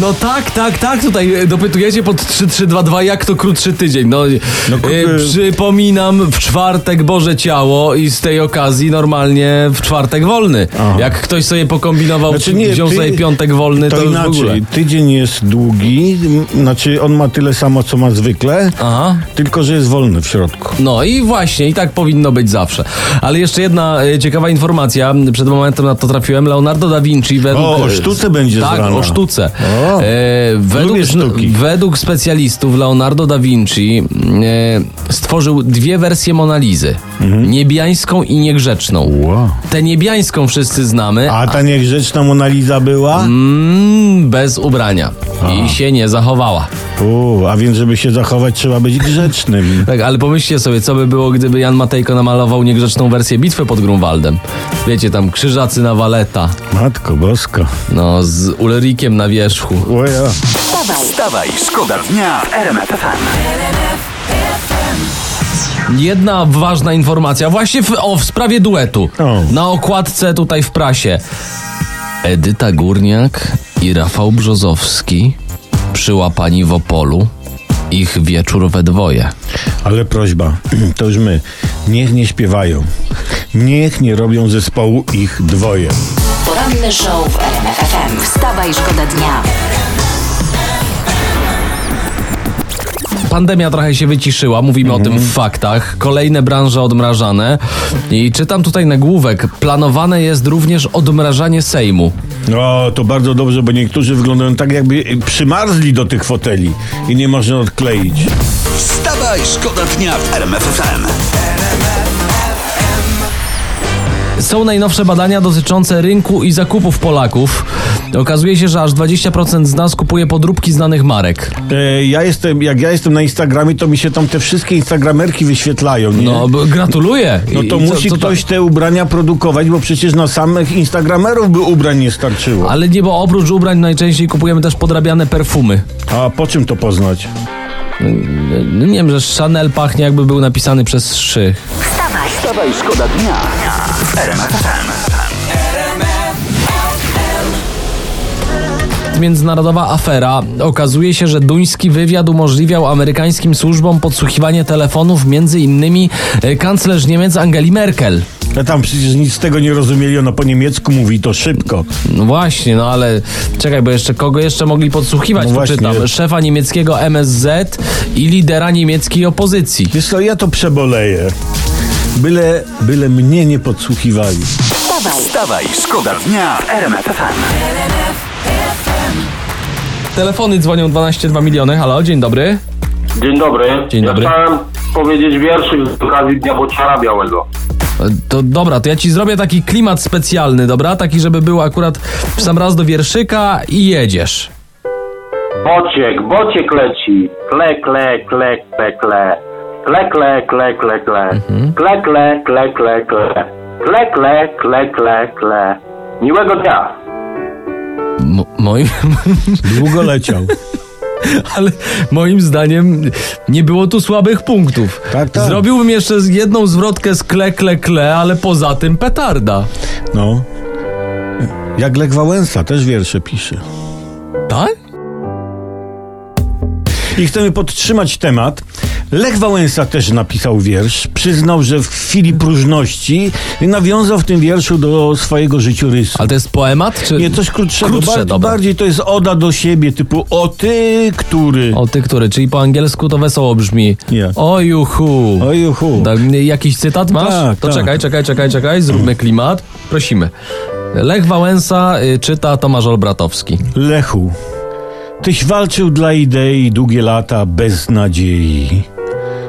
No tak, tak, tak, tutaj e, dopytujecie pod 3322, jak to krótszy tydzień. No, No, e, krótszy- przypominam, w czwartek Boże Ciało i z tej okazji normalnie w czwartek wolny. Aha. Jak ktoś sobie pokombinował, Znaczy nie, wziął ty- sobie piątek wolny, to, To już w ogóle. inaczej. Tydzień jest długi, znaczy on ma tyle samo, co ma zwykle, Aha. tylko że jest wolny w środku. No i właśnie, i tak powinno być zawsze. Ale jeszcze jedna e, ciekawa informacja, przed momentem na to trafiłem. Leonardo da Vinci według... O, o sztuce będzie z Tak, rana. o sztuce. O, e, według, sztuki. według specjalistów Leonardo da Vinci e, stworzył dwie wersje Monalizy. Mhm. Niebiańską i niegrzeczną. Wow. Tę niebiańską wszyscy znamy, A ta niegrzeczna Mona Lisa była? mm, bez ubrania. I się nie zachowała. U, a więc, żeby się zachować, trzeba być grzecznym. Tak, ale pomyślcie sobie, co by było, gdyby Jan Matejko namalował niegrzeczną wersję bitwy pod Grunwaldem. Wiecie, tam krzyżacy na waleta, Matko boska. no z Ulrikiem na wierzchu. Oja. Wstawaj, Wstawaj, szkoda dnia w RMF FM. Jedna ważna informacja, właśnie w, o, w sprawie duetu. O. Na okładce tutaj w prasie. Edyta Górniak i Rafał Brzozowski przyłapani w Opolu. Ich wieczór we dwoje. Ale prośba, to już my. Niech nie śpiewają. Niech nie robią zespołu ich dwoje. Poranny show w RMF FM. Wstawaj, szkoda dnia. Pandemia trochę się wyciszyła, mówimy o tym w faktach. Kolejne branże odmrażane. I czytam tutaj nagłówek. Planowane jest również odmrażanie Sejmu. No, to bardzo dobrze, bo niektórzy wyglądają tak, jakby przymarzli do tych foteli i nie można odkleić. Wstawaj, szkoda dnia w RMF FM. Są najnowsze badania dotyczące rynku i zakupów Polaków. Okazuje się, że aż 20% z nas kupuje podróbki znanych marek. E, ja jestem, jak ja jestem na Instagramie, to mi się tam te wszystkie instagramerki wyświetlają, nie? No, gratuluję. No to i co- musi co to- ktoś te ubrania produkować, bo przecież na samych instagramerów by ubrań nie starczyło. Ale nie, bo oprócz ubrań najczęściej kupujemy też podrabiane perfumy. A po czym to poznać? No, Nie wiem, że Chanel pachnie jakby był napisany przez szy. Wstawaj, Wstawaj, szkoda dnia. Międzynarodowa afera. Okazuje się, że duński wywiad umożliwiał amerykańskim służbom podsłuchiwanie telefonów między innymi e, kanclerz Niemiec Angeli Merkel. Ja tam przecież nic z tego nie rozumieli, ona po niemiecku mówi to szybko. No właśnie, no ale czekaj, bo jeszcze kogo jeszcze mogli podsłuchiwać? No No właśnie. Poczytam. Szefa niemieckiego MSZ i lidera niemieckiej opozycji. Wiesz co, ja to przeboleję. Byle, byle mnie nie podsłuchiwali. wstawaj, Wstawaj, szkoda dnia w RMF. Telefony dzwonią 12,2 miliony. Halo, dzień dobry. Dzień dobry. Dzień dobry. Ja chciałem powiedzieć wierszyk z okazji Dnia Bociara Białego. To dobra, to ja ci zrobię taki klimat specjalny, dobra? Taki, żeby był akurat w sam raz do wierszyka i jedziesz. Bociek, bociek leci. Kle, kle, kle, kle, kle. Kle, kle, kle, kle, kle. Mhm. Kle, kle, kle, kle, kle. Kle, kle, kle, kle, kle. Miłego dnia. Moim, Długo leciał. ale moim zdaniem nie było tu słabych punktów. Tak, tak. Zrobiłbym jeszcze jedną zwrotkę z kle, kle, kle, ale poza tym petarda. No. Jak Lech Wałęsa też wiersze pisze. Tak? I chcemy podtrzymać temat. Lech Wałęsa też napisał wiersz. Przyznał, że w chwili próżności nawiązał w tym wierszu do swojego życiorysu. Ale to jest poemat? Czy... Nie, coś krótszego. Krótsze, bardziej, to jest oda do siebie, typu o ty, który. O ty, który? Czyli po angielsku to wesoło brzmi. Nie. O juhu. O juhu. Tak, jakiś cytat masz? Tak, to tak. czekaj, czekaj, czekaj, czekaj. Zróbmy klimat. Prosimy. Lech Wałęsa y, czyta Tomasz Olbratowski. Lechu, tyś walczył dla idei długie lata bez nadziei.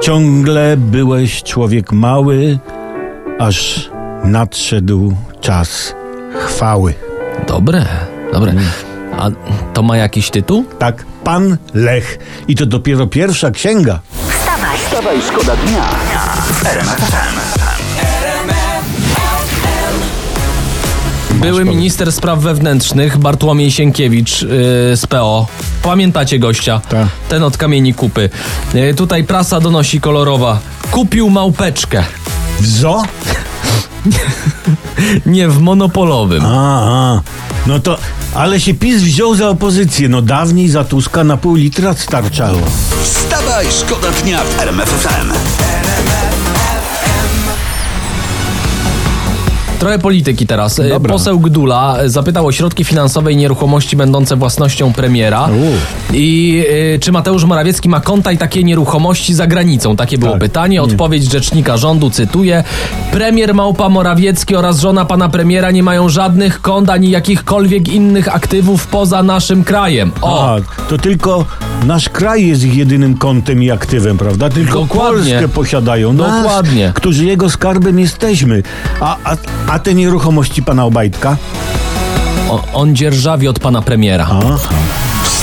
Ciągle byłeś człowiek mały, aż nadszedł czas chwały. Dobre, dobre. A to ma jakiś tytuł? Tak, pan Lech. I to dopiero pierwsza księga. wstawaj, Wstawaj, szkoda dnia w Były minister spraw wewnętrznych Bartłomiej Sienkiewicz yy, z PO. Pamiętacie gościa? Tak. Ten od kamieni kupy. Yy, tutaj prasa donosi kolorowa. Kupił małpeczkę. W zo? Nie w monopolowym. A, a. No to, ale się PiS wziął za opozycję. No dawniej za Tuska na pół litra starczało. Wstawaj, szkoda dnia w RMF Trochę polityki teraz. Dobra. Poseł Gdula zapytał o środki finansowe i nieruchomości będące własnością premiera. I e, czy Mateusz Morawiecki ma konta i takie nieruchomości za granicą? Takie było Tak. pytanie. Odpowiedź rzecznika rządu, cytuję. Premier Małpa Morawiecki oraz żona pana premiera nie mają żadnych kont ani jakichkolwiek innych aktywów poza naszym krajem. O! A, to tylko nasz kraj jest ich jedynym kontem i aktywem, prawda? Tylko Dokładnie. Polskę posiadają. Nas, Dokładnie. Którzy jego skarbem jesteśmy. A, a, a te nieruchomości pana Obajtka? O, on dzierżawi od pana premiera.